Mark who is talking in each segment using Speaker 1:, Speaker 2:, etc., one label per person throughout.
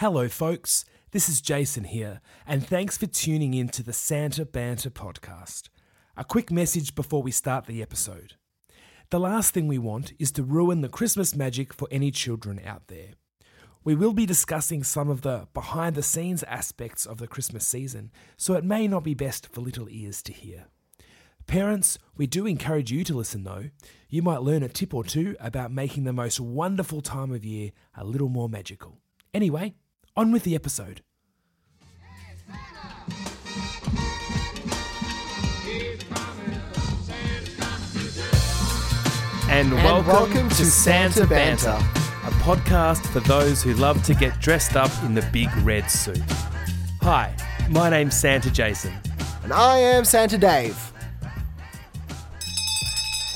Speaker 1: Hello, folks. This is Jason here, and thanks for tuning in to the Santa Banter podcast. A quick message before we start the episode. The last thing we want is to ruin the Christmas magic for any children out there. We will be discussing some of the behind the scenes aspects of the Christmas season, so it may not be best for little ears to hear. Parents, we do encourage you to listen though. You might learn a tip or two about making the most wonderful time of year a little more magical. Anyway, on with the episode. And, welcome,
Speaker 2: welcome
Speaker 1: to
Speaker 2: to
Speaker 1: Santa
Speaker 2: Santa
Speaker 1: Banter,
Speaker 2: Banter.
Speaker 1: a podcast for those who love to get dressed up in the big red suit. Hi, my name's Santa Jason.
Speaker 2: And I am Santa Dave.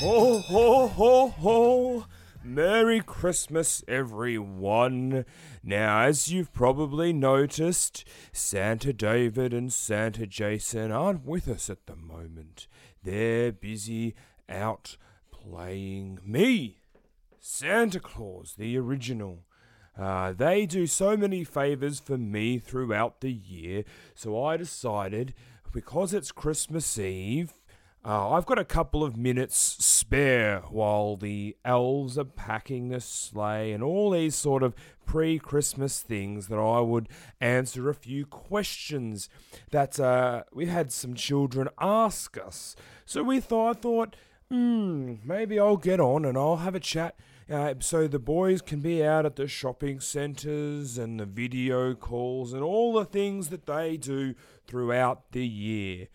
Speaker 1: Ho, ho, ho, ho. Merry Christmas, everyone. Now, as you've probably noticed, Santa David and Santa Jason aren't with us at the moment. They're busy out playing me, Santa Claus, the original. Uh, they do so many favors for me throughout the year, so I decided because it's Christmas Eve, uh, I've got a couple of minutes spare while the elves are packing the sleigh and all these sort of pre Christmas things that I would answer a few questions that uh, we had some children ask us. So we thought, I thought, hmm, maybe I'll get on and I'll have a chat. Uh, so the boys can be out at the shopping centres and the video calls and all the things that they do throughout the year.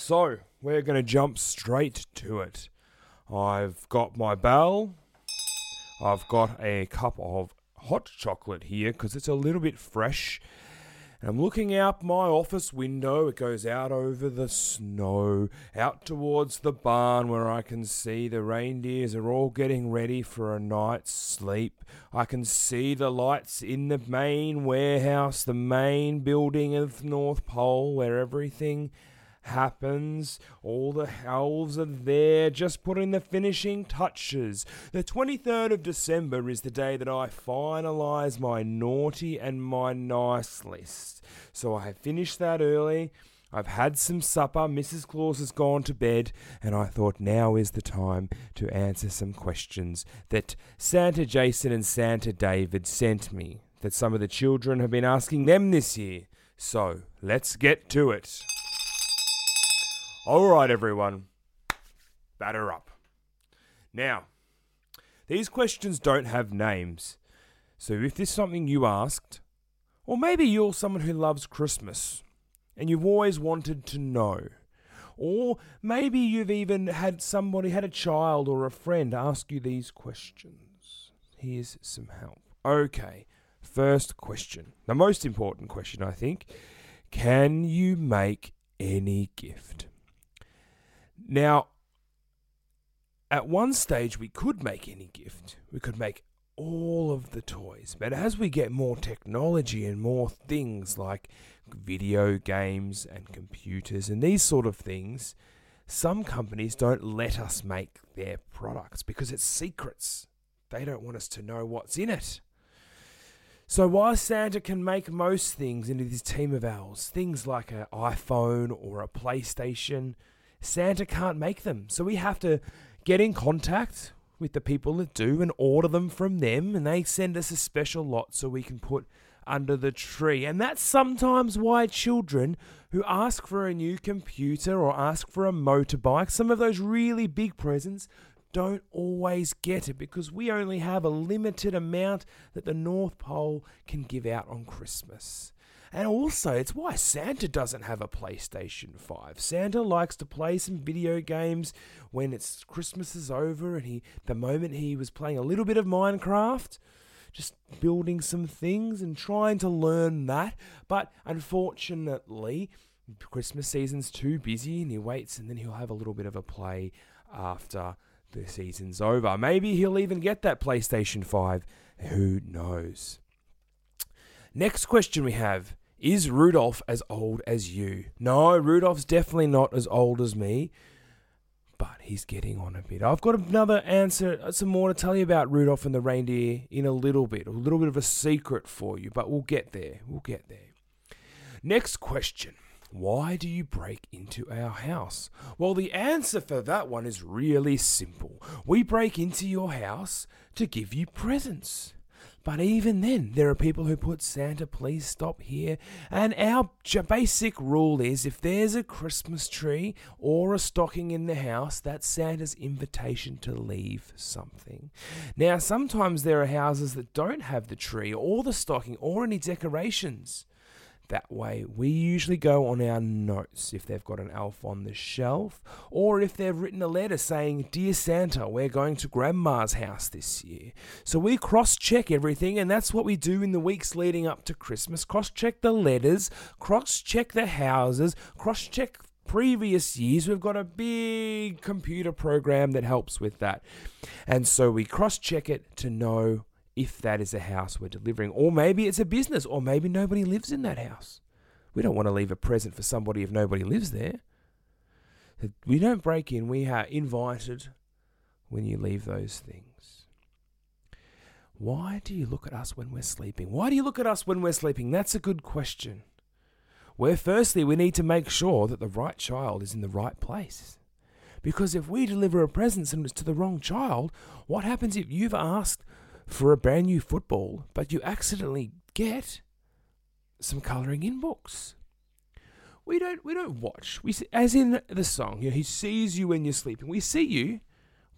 Speaker 1: So, we're going to jump straight to it. I've got my bell. I've got a cup of hot chocolate here because it's a little bit fresh. And I'm looking out my office window. It goes out over the snow, out towards the barn where I can see the reindeers are all getting ready for a night's sleep. I can see the lights in the main warehouse, the main building of North Pole where everything happens. All the elves are there, just putting the finishing touches. The 23rd of December is the day that I finalise my naughty and my nice list. So I have finished that early. I've had some supper, Mrs. Claus has gone to bed, and I thought now is the time to answer some questions that Santa Jason and Santa David sent me, that some of the children have been asking them this year. So let's get to it. All right, everyone, batter up. Now, these questions don't have names. So if this is something you asked, or maybe you're someone who loves Christmas and you've always wanted to know, or maybe you've even had somebody, had a child or a friend ask you these questions. Here's some help. Okay, first question. The most important question, I think. Can you make any gift? Now, at one stage, we could make any gift. We could make all of the toys. But as we get more technology and more things like video games and computers and these sort of things, some companies don't let us make their products because it's secrets. They don't want us to know what's in it. So while Santa can make most things into this team of owls, things like an iPhone or a PlayStation, Santa can't make them. So we have to get in contact with the people that do and order them from them, and they send us a special lot so we can put under the tree. And that's sometimes why children who ask for a new computer or ask for a motorbike, some of those really big presents, don't always get it because we only have a limited amount that the North Pole can give out on Christmas. And also, it's why Santa doesn't have a PlayStation 5. Santa likes to play some video games when it's Christmas is over and he the moment he was playing a little bit of Minecraft, just building some things and trying to learn that. But unfortunately, Christmas season's too busy and he waits and then he'll have a little bit of a play after the season's over. Maybe he'll even get that PlayStation 5. Who knows? Next question we have Is Rudolph as old as you? No, Rudolph's definitely not as old as me. but he's getting on a bit. I've got another answer, uh, some more to tell you about Rudolph and the reindeer in a little bit, a little bit of a secret for you, but we'll get there. We'll get there. Next question. Why do you break into our house? Well, the answer for that one is really simple. We break into your house to give you presents. But even then, there are people who put Santa, please stop here. And our basic rule is if there's a Christmas tree or a stocking in the house, that's Santa's invitation to leave something. Now, sometimes there are houses that don't have the tree or the stocking or any decorations that way. We usually go on our notes if they've got an elf on the shelf, or if they've written a letter saying, Dear Santa, we're going to Grandma's house this year. So we cross check everything, and that's what we do in the weeks leading up to Christmas cross check the letters, cross check the houses, cross check previous years. We've got a big computer program that helps with that. And so we cross check it to know if that is a house we're delivering. Or maybe it's a business, or maybe nobody lives in that house. We don't want to leave a present for somebody if nobody lives there. We don't break in, we are invited when you leave those things. Why do you look at us when we're sleeping? Why do you look at us when we're sleeping? That's a good question. Where, firstly, we need to make sure that the right child is in the right place. Because if we deliver a present and it's to the wrong child, what happens if you've asked for a brand new football, but you accidentally get some colouring in books. We don't we don't watch. We as in the song, you know, he sees you when you're sleeping. We see you.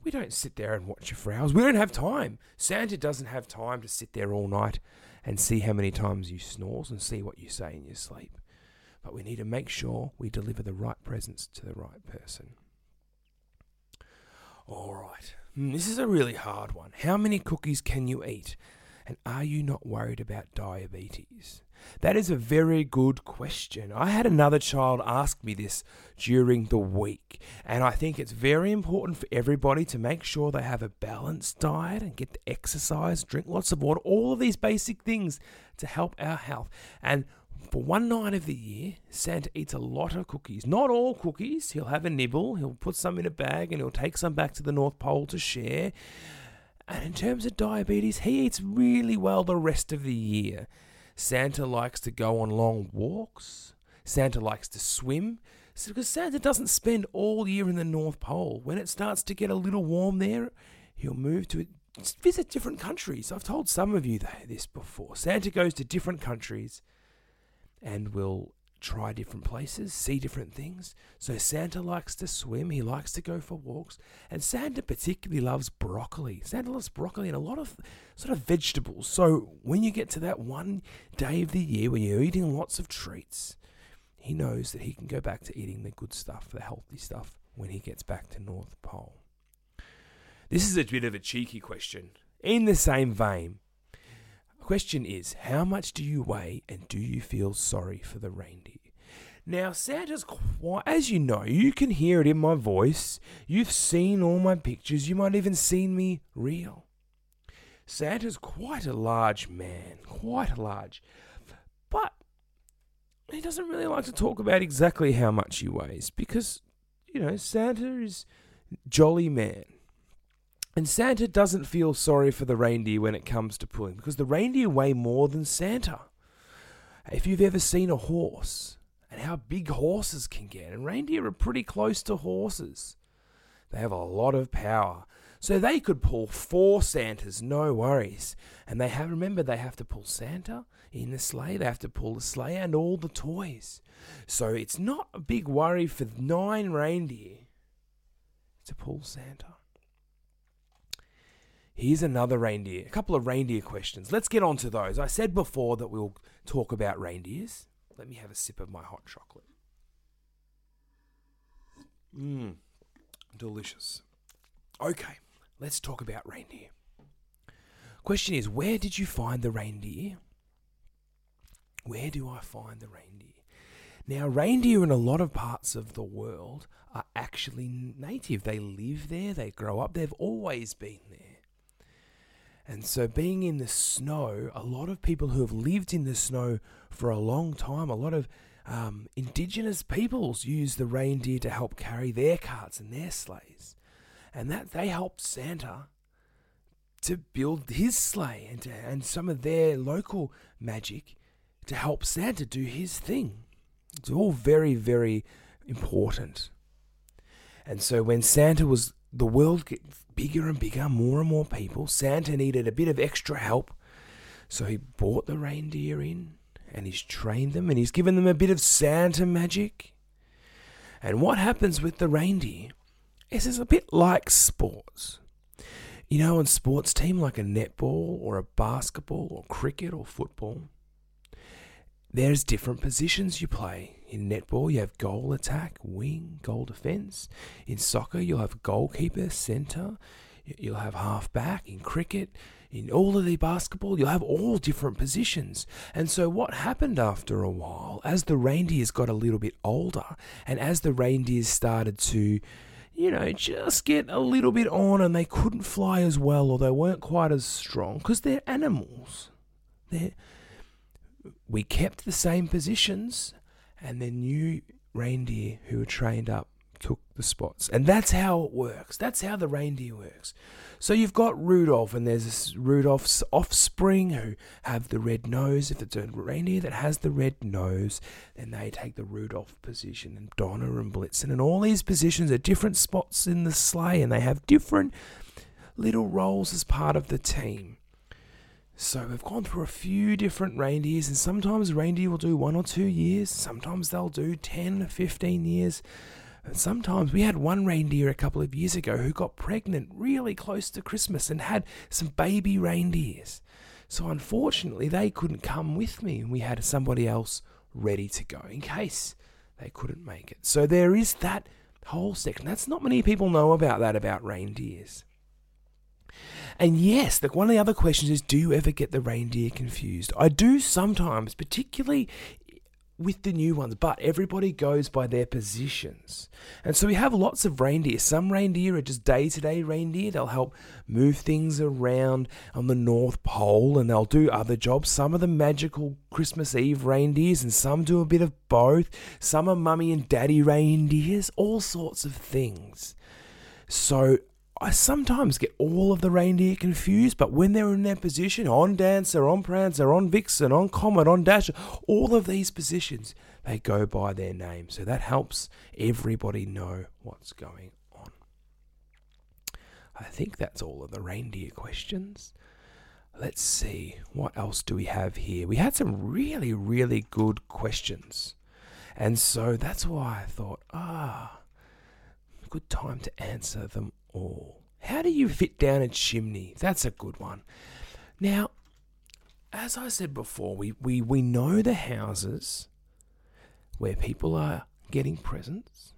Speaker 1: We don't sit there and watch you for hours. We don't have time. Santa doesn't have time to sit there all night and see how many times you snores and see what you say in your sleep. But we need to make sure we deliver the right presents to the right person. All right. Hmm, this is a really hard one. How many cookies can you eat? And are you not worried about diabetes? That is a very good question. I had another child ask me this during the week, and I think it's very important for everybody to make sure they have a balanced diet and get the exercise, drink lots of water, all of these basic things to help our health. And for one night of the year, Santa eats a lot of cookies. Not all cookies. He'll have a nibble, he'll put some in a bag, and he'll take some back to the North Pole to share. And in terms of diabetes, he eats really well the rest of the year. Santa likes to go on long walks. Santa likes to swim. Because Santa doesn't spend all year in the North Pole. When it starts to get a little warm there, he'll move to visit different countries. I've told some of you this before. Santa goes to different countries and will try different places, see different things. So Santa likes to swim, he likes to go for walks, and Santa particularly loves broccoli. Santa loves broccoli and a lot of sort of vegetables. So when you get to that one day of the year when you're eating lots of treats, he knows that he can go back to eating the good stuff, the healthy stuff, when he gets back to North Pole. This is a bit of a cheeky question. In the same vein, Question is, how much do you weigh and do you feel sorry for the reindeer? Now, Santa's quite, as you know, you can hear it in my voice. You've seen all my pictures. You might even seen me real. Santa's quite a large man, quite large. But he doesn't really like to talk about exactly how much he weighs because, you know, Santa is jolly man. And Santa doesn't feel sorry for the reindeer when it comes to pulling because the reindeer weigh more than Santa. If you've ever seen a horse and how big horses can get, and reindeer are pretty close to horses, they have a lot of power. So they could pull four Santas, no worries. And they have remember they have to pull Santa in the sleigh, they have to pull the sleigh and all the toys. So it's not a big worry for nine reindeer to pull Santa. Here's another reindeer. A couple of reindeer questions. Let's get on to those. I said before that we'll talk about reindeers. Let me have a sip of my hot chocolate. Mmm, delicious. Okay, let's talk about reindeer. Question is, where did you find the reindeer? Where do I find the reindeer? Now, reindeer in a lot of parts of the world are actually native. They live there, they grow up, they've always been there. And so, being in the snow, a lot of people who have lived in the snow for a long time, a lot of um, indigenous peoples use the reindeer to help carry their carts and their sleighs, and that they helped Santa to build his sleigh and to, and some of their local magic to help Santa do his thing. It's all very very important. And so when Santa was the world gets bigger and bigger, more and more people, Santa needed a bit of extra help. So he brought the reindeer in and he's trained them and he's given them a bit of Santa magic. And what happens with the reindeer is it's a bit like sports. You know, on sports team like a netball or a basketball or cricket or football, there's different positions you play. In netball, you have goal attack, wing, goal defense. In soccer, you'll have goalkeeper, center. You'll have half back. In cricket, in all of the basketball, you'll have all different positions. And so, what happened after a while, as the reindeers got a little bit older, and as the reindeers started to, you know, just get a little bit on, and they couldn't fly as well, or they weren't quite as strong, because they're animals. They're, we kept the same positions, and the new reindeer who were trained up took the spots. And that's how it works. That's how the reindeer works. So you've got Rudolph, and there's Rudolph's offspring who have the red nose. If it's a reindeer that has the red nose, then they take the Rudolph position, and Donner and Blitzen, and all these positions are different spots in the sleigh, and they have different little roles as part of the team. So we've gone through a few different reindeers, and sometimes reindeer will do one or two years, sometimes they'll do 10, 15 years. And sometimes we had one reindeer a couple of years ago who got pregnant really close to Christmas and had some baby reindeers. So unfortunately, they couldn't come with me, and we had somebody else ready to go in case they couldn't make it. So there is that whole section. That's not many people know about that about reindeers. And yes, the, one of the other questions is do you ever get the reindeer confused? I do sometimes, particularly with the new ones, but everybody goes by their positions. And so we have lots of reindeer. Some reindeer are just day to day reindeer. They'll help move things around on the North Pole and they'll do other jobs. Some are the magical Christmas Eve reindeers and some do a bit of both. Some are mummy and daddy reindeers, all sorts of things. So I sometimes get all of the reindeer confused, but when they're in their position, on Dancer, on Prancer, on Vixen, on Comet, on Dasher, all of these positions, they go by their name. So that helps everybody know what's going on. I think that's all of the reindeer questions. Let's see, what else do we have here? We had some really, really good questions. And so that's why I thought, ah, good time to answer them all. How do you fit down a chimney? That's a good one. Now, as I said before, we, we, we know the houses where people are getting presents.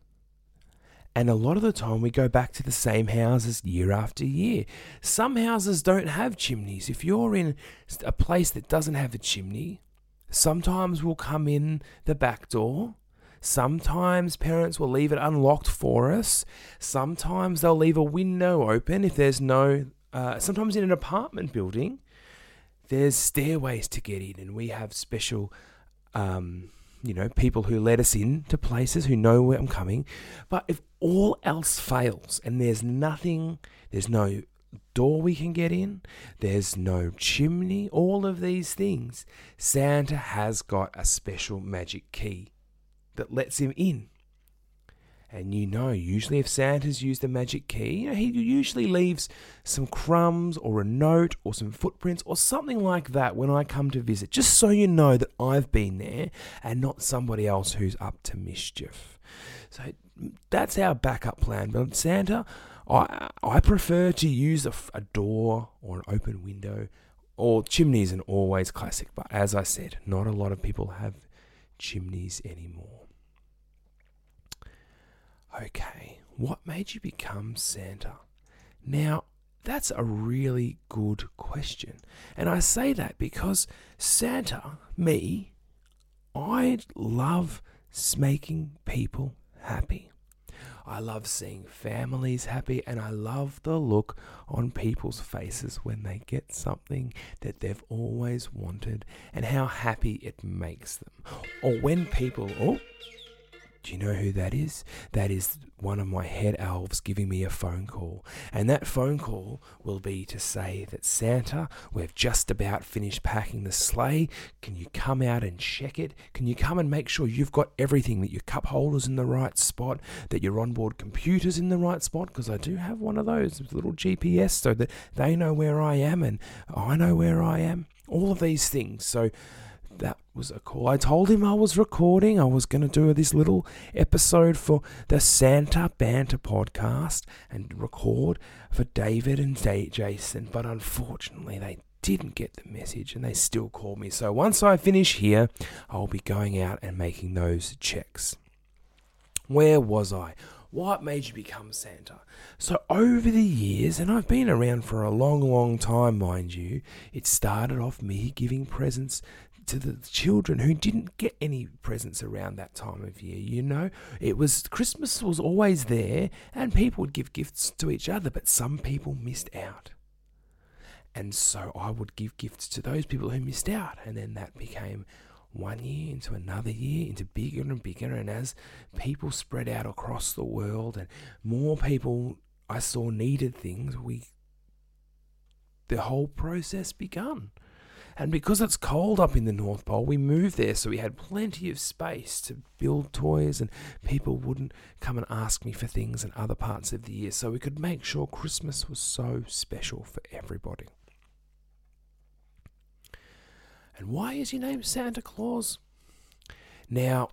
Speaker 1: And a lot of the time, we go back to the same houses year after year. Some houses don't have chimneys. If you're in a place that doesn't have a chimney, sometimes we'll come in the back door Sometimes parents will leave it unlocked for us. Sometimes they'll leave a window open if there's no. Uh, sometimes in an apartment building, there's stairways to get in, and we have special, um, you know, people who let us in to places who know where I'm coming. But if all else fails and there's nothing, there's no door we can get in, there's no chimney, all of these things, Santa has got a special magic key that lets him in. And you know, usually if Santa's used a magic key, you know, he usually leaves some crumbs or a note or some footprints or something like that when I come to visit, just so you know that I've been there and not somebody else who's up to mischief. So that's our backup plan. But Santa, I, I prefer to use a, a door or an open window or chimneys and always classic. But as I said, not a lot of people have chimneys anymore. Okay, what made you become Santa? Now, that's a really good question. And I say that because Santa, me, I love making people happy. I love seeing families happy, and I love the look on people's faces when they get something that they've always wanted and how happy it makes them. Or when people, oh, do you know who that is? That is one of my head elves giving me a phone call. And that phone call will be to say that Santa, we've just about finished packing the sleigh. Can you come out and check it? Can you come and make sure you've got everything, that your cup holder's in the right spot, that your onboard computer's in the right spot? Because I do have one of those little GPS so that they know where I am and I know where I am. All of these things. So was a call. I told him I was recording. I was going to do this little episode for the Santa Banter podcast and record for David and Jason, but unfortunately they didn't get the message and they still called me. So once I finish here, I'll be going out and making those checks. Where was I? What made you become Santa? So, over the years, and I've been around for a long, long time, mind you, it started off me giving presents to the children who didn't get any presents around that time of year. You know, it was Christmas was always there, and people would give gifts to each other, but some people missed out. And so I would give gifts to those people who missed out, and then that became one year into another year into bigger and bigger and as people spread out across the world and more people I saw needed things we the whole process begun and because it's cold up in the North Pole, we moved there so we had plenty of space to build toys and people wouldn't come and ask me for things in other parts of the year. So we could make sure Christmas was so special for everybody. And why is your name Santa Claus? Now,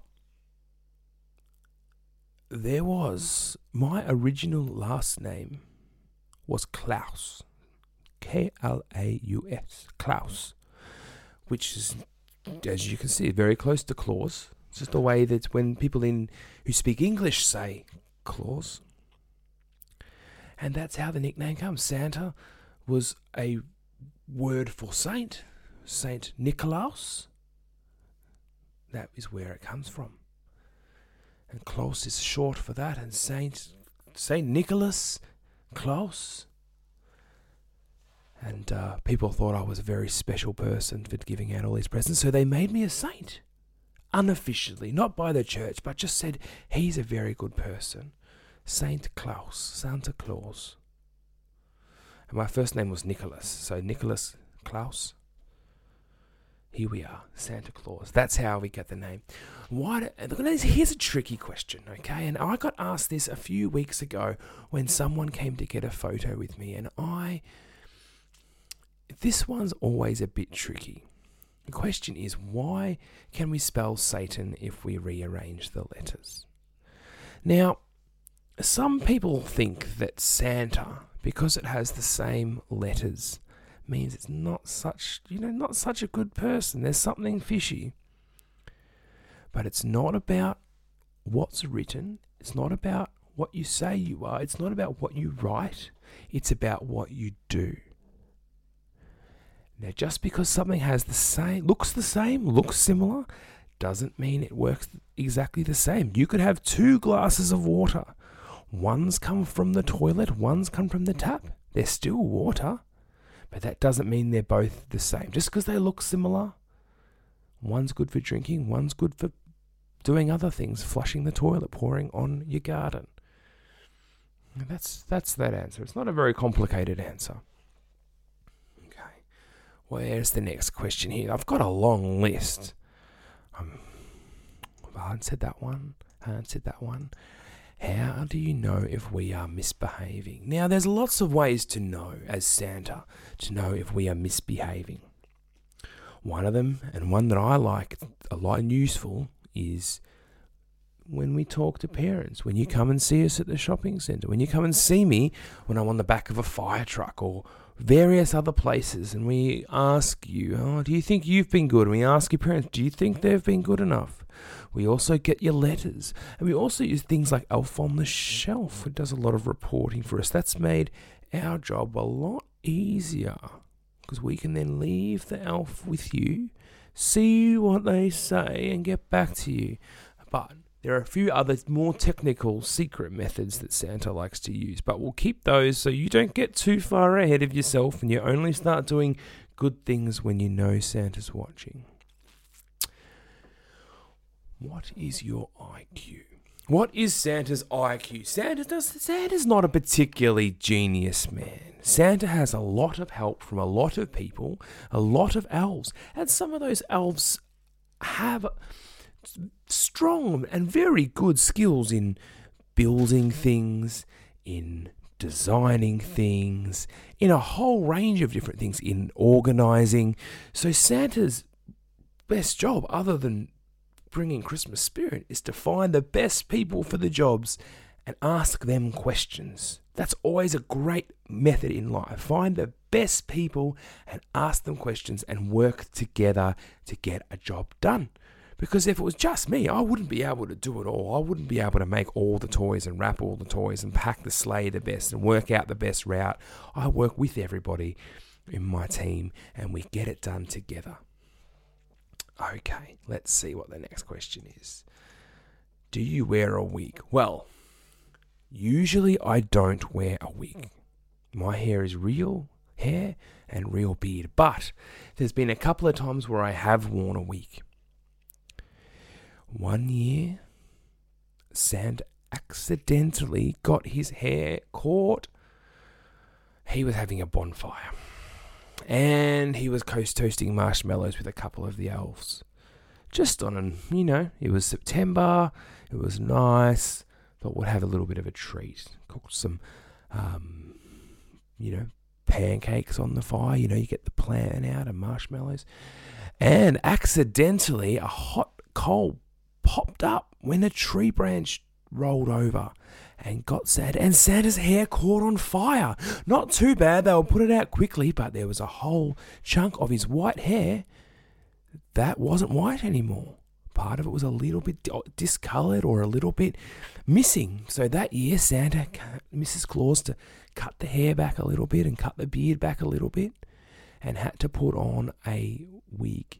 Speaker 1: there was my original last name was Klaus. K L A U S. Klaus which is, as you can see, very close to claws. It's just the way that when people in who speak English say claws. And that's how the nickname comes. Santa was a word for saint, Saint Nicholas. That is where it comes from. And Klaus is short for that, and Saint Saint Nicholas, Klaus and uh, people thought I was a very special person for giving out all these presents, so they made me a saint. Unofficially, not by the church, but just said, he's a very good person. Saint Klaus, Santa Claus. And my first name was Nicholas, so Nicholas Klaus. Here we are, Santa Claus. That's how we get the name. Why? Do, here's a tricky question, okay? And I got asked this a few weeks ago when someone came to get a photo with me, and I this one's always a bit tricky. The question is why can we spell Satan if we rearrange the letters? Now, some people think that Santa, because it has the same letters, means it's not such, you know, not such a good person. There's something fishy. But it's not about what's written. It's not about what you say you are. It's not about what you write. It's about what you do. Now, just because something has the same, looks the same, looks similar, doesn't mean it works exactly the same. You could have two glasses of water. One's come from the toilet, one's come from the tap. They're still water, but that doesn't mean they're both the same. Just because they look similar, one's good for drinking, one's good for doing other things, flushing the toilet, pouring on your garden. That's that's that answer. It's not a very complicated answer. Where's the next question here? I've got a long list. Um, I answered that one. I answered that one. How do you know if we are misbehaving? Now, there's lots of ways to know as Santa to know if we are misbehaving. One of them, and one that I like a lot and useful, is when we talk to parents, when you come and see us at the shopping centre, when you come and see me when I'm on the back of a fire truck or various other places, and we ask you, oh, do you think you've been good? And we ask your parents, do you think they've been good enough? We also get your letters, and we also use things like Elf on the Shelf, It does a lot of reporting for us. That's made our job a lot easier because we can then leave the elf with you, see what they say, and get back to you. But There are a few other more technical secret methods that Santa likes to use, but we'll keep those so you don't get too far ahead of yourself and you only start doing good things when you know Santa's watching. What is your IQ? What is Santa's IQ? Santa does Santa's not a particularly genius man. Santa has a lot of help from a lot of people, a lot of elves, and some of those elves have strong and very good skills in building things, in designing things, in a whole range of different things, in organizing. So Santa's best job, other than bringing Christmas spirit, is to find the best people for the jobs and ask them questions. That's always a great method in life. Find the best people and ask them questions and work together to get a job done. Because if it was just me, I wouldn't be able to do it all. I wouldn't be able to make all the toys and wrap all the toys and pack the sleigh the best and work out the best route. I work with everybody in my team and we get it done together. Okay, let's see what the next question is. Do you wear a wig? Well, usually I don't wear a wig. My hair is real hair and real beard, but there's been a couple of times where I have worn a wig. One year, Sand accidentally got his hair caught. He was having a bonfire. And he was coast toasting marshmallows with a couple of the elves. Just on an, you know, it was September, it was nice, thought we'd have a little bit of a treat. Cooked some, um, you know, pancakes on the fire. You know, you get the plan out and marshmallows. And accidentally, a hot coal popped up when a tree branch rolled over and got Santa. And Santa's hair caught on fire. Not too bad, they'll put it out quickly, but there was a whole chunk of his white hair that wasn't white anymore. Part of it was a little bit discolored or a little bit missing. So that year, Santa, Mrs. Claus, to cut the hair back a little bit and cut the beard back a little bit and had to put on a wig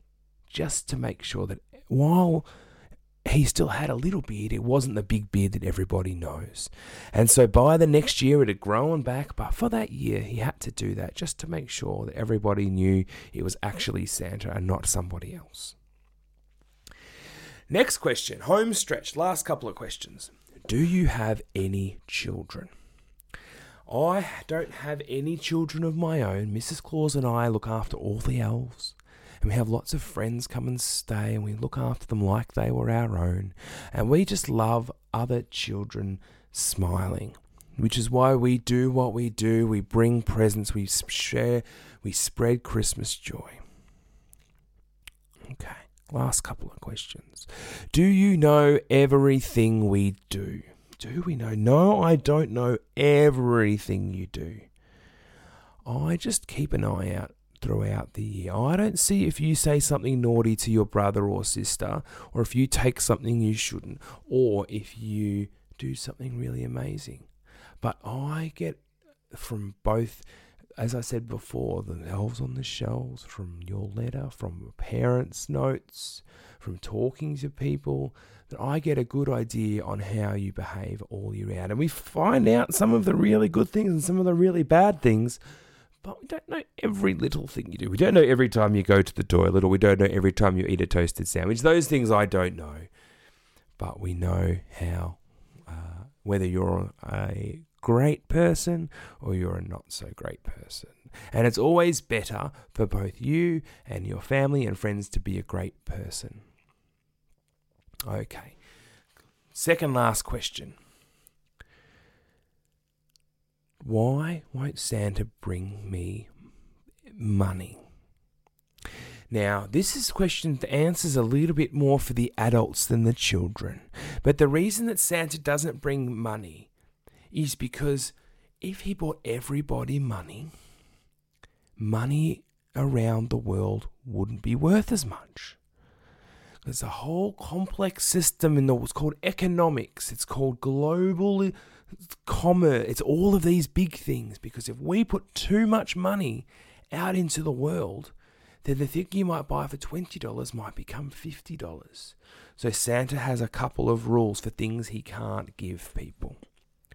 Speaker 1: just to make sure that while he still had a little beard. It wasn't the big beard that everybody knows. And so by the next year, it had grown back. But for that year, he had to do that just to make sure that everybody knew it was actually Santa and not somebody else. Next question, home stretch. Last couple of questions. Do you have any children? I don't have any children of my own. Mrs. Claus and I look after all the elves and we have lots of friends come and stay and we look after them like they were our own. And we just love other children smiling which is why we do what we do. We bring presents. We share. We spread christmas joy. Okay last couple of questions. Do you know everything we do? Do we know? No i don't know everything you do. I just keep an eye out throughout the year. I don't see if you say something naughty to your brother or sister, or if you take something you shouldn't, or if you do something really amazing. But I get from both, as I said before, the elves on the shelves, from your letter, from parents' notes, from talking to people, that I get a good idea on how you behave all year round. And we find out some of the really good things and some of the really bad things but we don't know every little thing you do. We don't know every time you go to the toilet, or we don't know every time you eat a toasted sandwich. Those things I don't know. But we know how, uh, whether you're a great person or you're a not so great person. And it's always better for both you and your family and friends to be a great person. Okay. Second last question. Why won't Santa bring me money? Now, this is a question that answers a little bit more for the adults than the children. But the reason that Santa doesn't bring money is because if he brought everybody money, money around the world wouldn't be worth as much. There's a whole complex system in the what's called economics. It's called global commerce, it's all of these big things because if we put too much money out into the world, then the thing you might buy for $20 might become $50. So Santa has a couple of rules for things he can't give people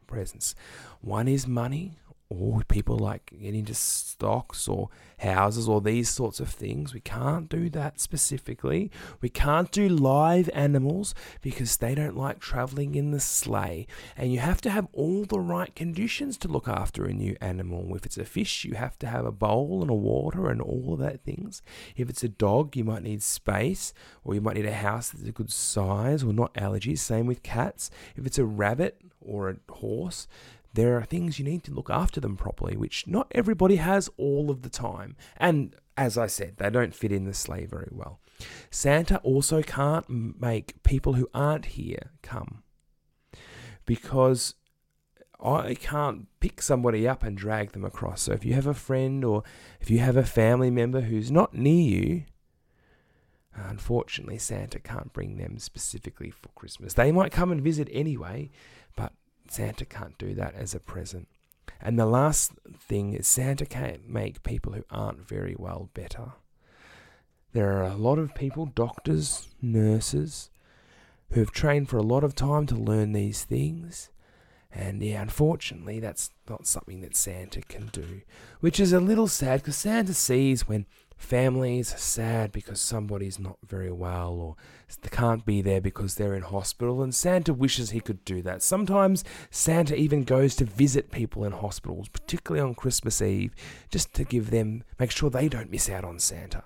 Speaker 1: presents. One is money, or people like get into stocks or houses or these sorts of things. We can't do that specifically. We can't do live animals because they don't like traveling in the sleigh. And you have to have all the right conditions to look after a new animal. If it's a fish, you have to have a bowl and a water and all of that things. If it's a dog, you might need space or you might need a house that's a good size or not allergies. Same with cats. If it's a rabbit or a horse, there are things you need to look after them properly, which not everybody has all of the time. And as I said, they don't fit in the sleigh very well. Santa also can't make people who aren't here come because I can't pick somebody up and drag them across. So if you have a friend or if you have a family member who's not near you, unfortunately, Santa can't bring them specifically for Christmas. They might come and visit anyway, Santa can't do that as a present. And the last thing is Santa can't make people who aren't very well better. There are a lot of people, doctors, nurses, who have trained for a lot of time to learn these things. And yeah, unfortunately, that's not something that Santa can do, which is a little sad because Santa sees when Families are sad because somebody's not very well or they can't be there because they're in hospital, and Santa wishes he could do that. Sometimes Santa even goes to visit people in hospitals, particularly on Christmas Eve, just to give them, make sure they don't miss out on Santa.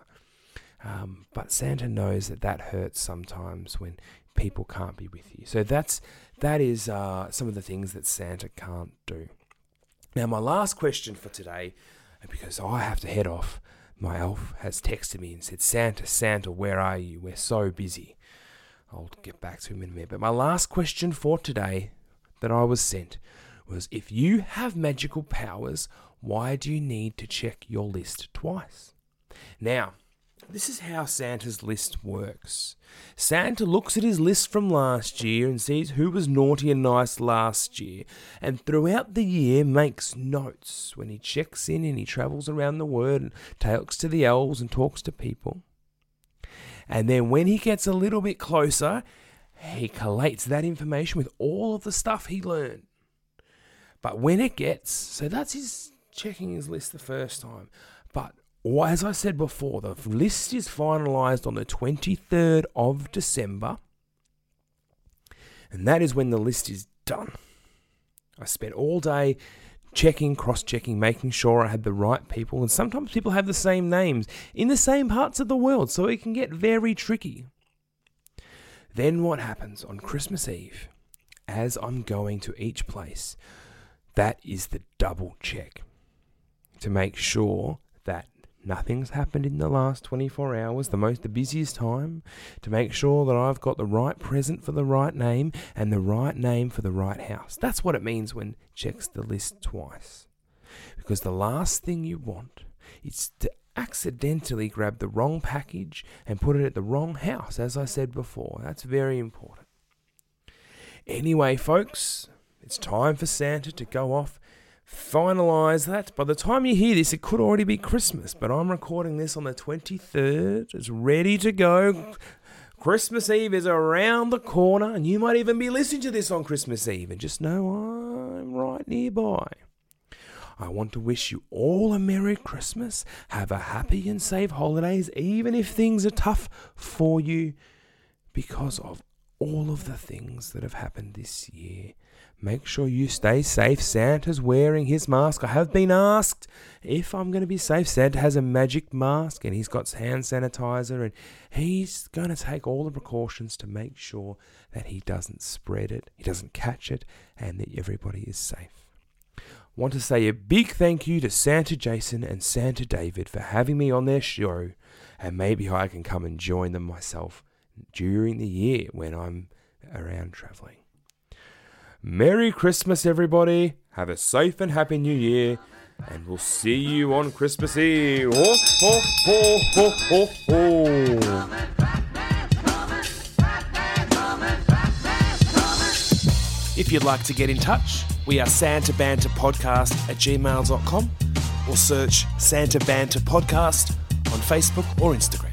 Speaker 1: Um, but Santa knows that that hurts sometimes when people can't be with you. So that's that is uh, some of the things that Santa can't do. Now, my last question for today, because I have to head off my elf has texted me and said, Santa, Santa, where are you? We're so busy. I'll get back to him in a minute. But my last question for today that I was sent was if you have magical powers, why do you need to check your list twice? Now, this is how Santa's list works. Santa looks at his list from last year and sees who was naughty and nice last year, and throughout the year makes notes when he checks in and he travels around the world and talks to the elves and talks to people. And then when he gets a little bit closer, he collates that information with all of the stuff he learned. But when it gets, so that's his checking his list the first time. As I said before, the list is finalised on the 23rd of December, and that is when the list is done. I spent all day checking, cross checking, making sure I had the right people, and sometimes people have the same names in the same parts of the world, so it can get very tricky. Then what happens on Christmas Eve, as I'm going to each place, that is the double check to make sure that nothing's happened in the last 24 hours, the most the busiest time, to make sure that I've got the right present for the right name and the right name for the right house. That's what it means when checks the list twice. Because the last thing you want is to accidentally grab the wrong package and put it at the wrong house, as I said before. That's very important. Anyway, folks, it's time for Santa to go off finalize that. By the time you hear this, it could already be Christmas, but I'm recording this on the 23rd. It's ready to go. Christmas Eve is around the corner, and you might even be listening to this on Christmas Eve, and just know I'm right nearby. I want to wish you all a Merry Christmas. Have a happy and safe holidays, even if things are tough for you because of all of the things that have happened this year. Make sure you stay safe. Santa's wearing his mask. I have been asked if I'm going to be safe. Santa has a magic mask and he's got hand sanitizer and he's going to take all the precautions to make sure that he doesn't spread it, he doesn't catch it, and that everybody is safe. Want to say a big thank you to Santa Jason and Santa David for having me on their show, and maybe I can come and join them myself during the year when I'm around traveling. Merry Christmas, everybody. Have a safe and happy new year. And we'll see you on Christmas Eve. Ho, ho, ho, ho, ho, ho. If you'd like to get in touch, we are Santa Banter Podcast at gmail.com or search Santa Banter Podcast on Facebook or Instagram.